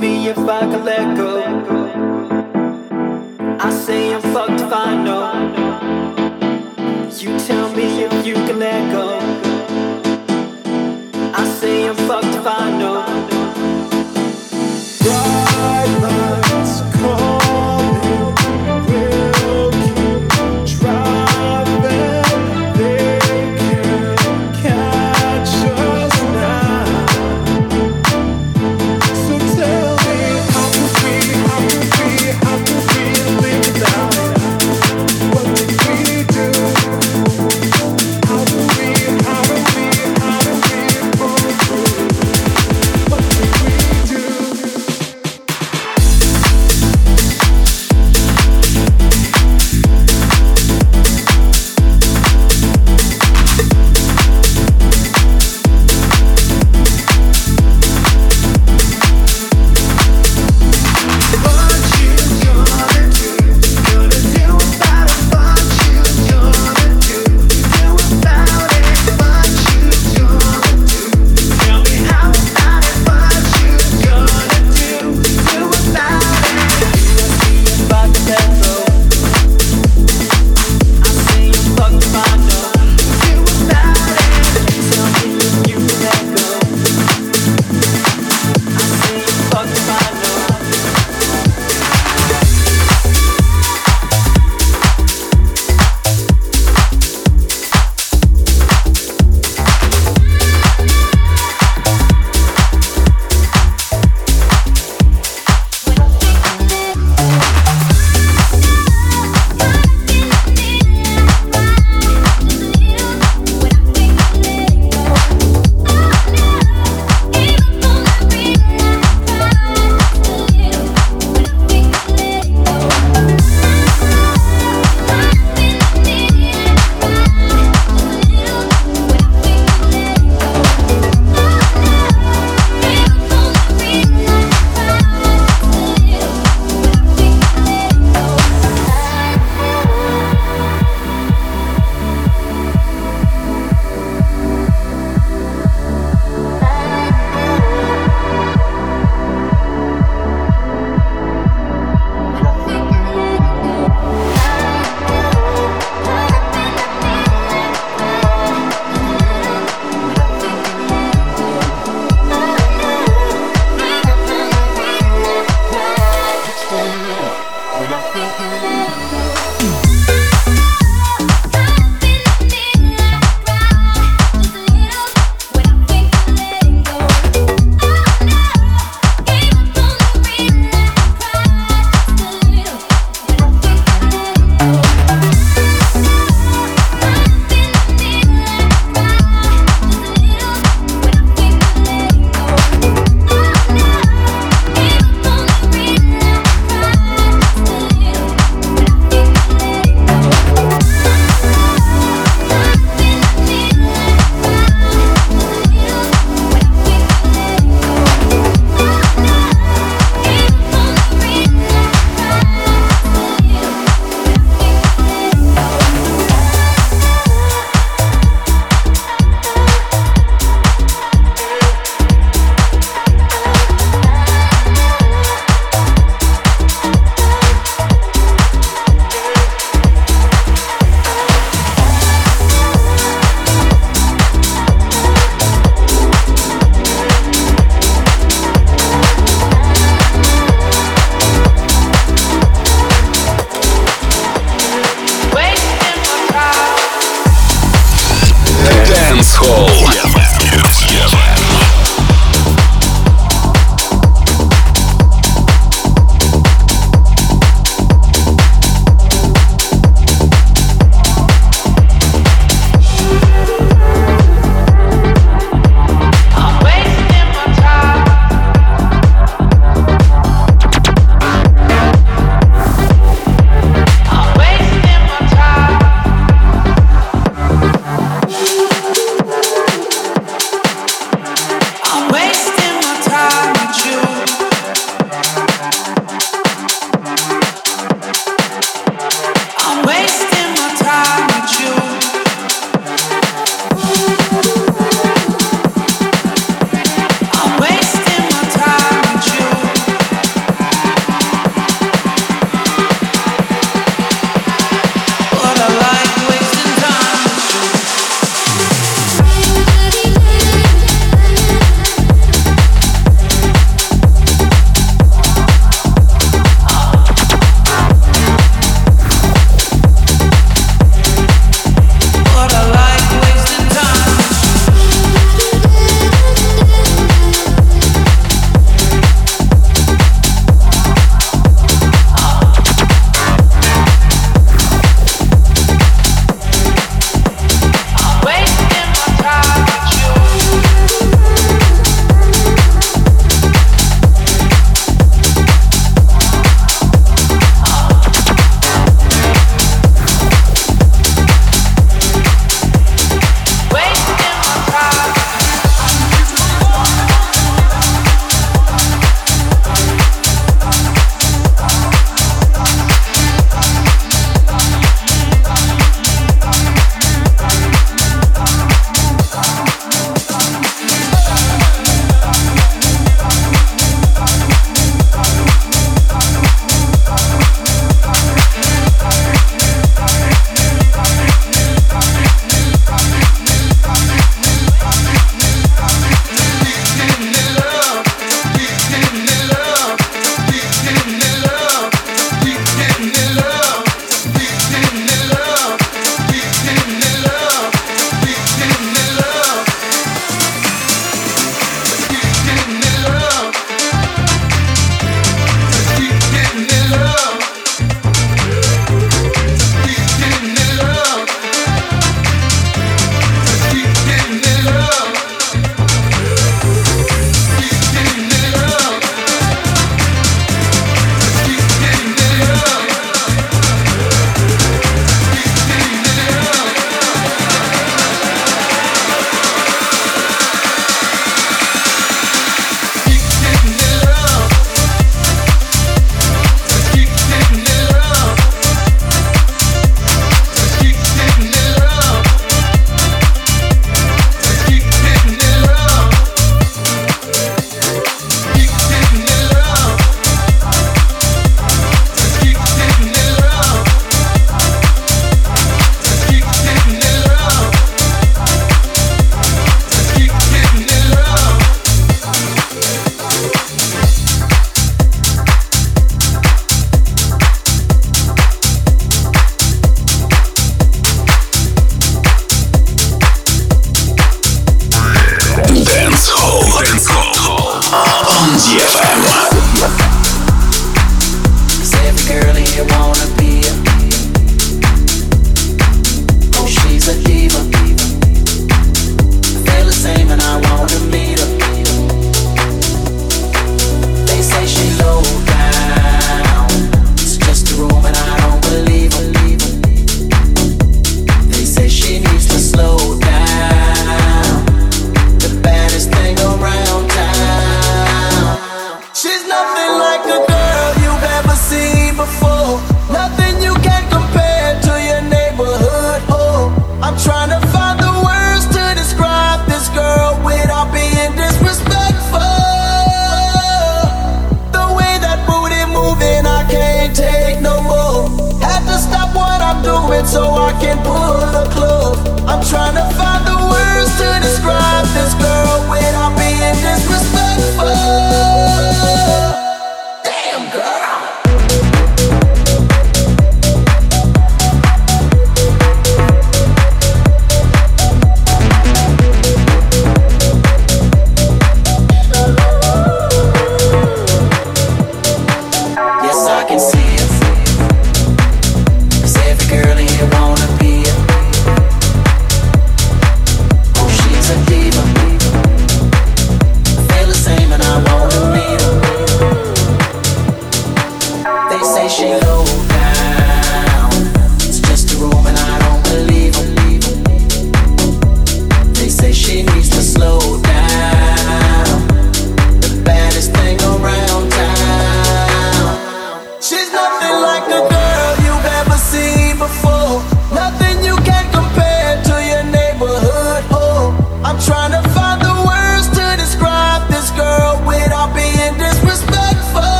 me if I can let go. I say I'm fucked if I know.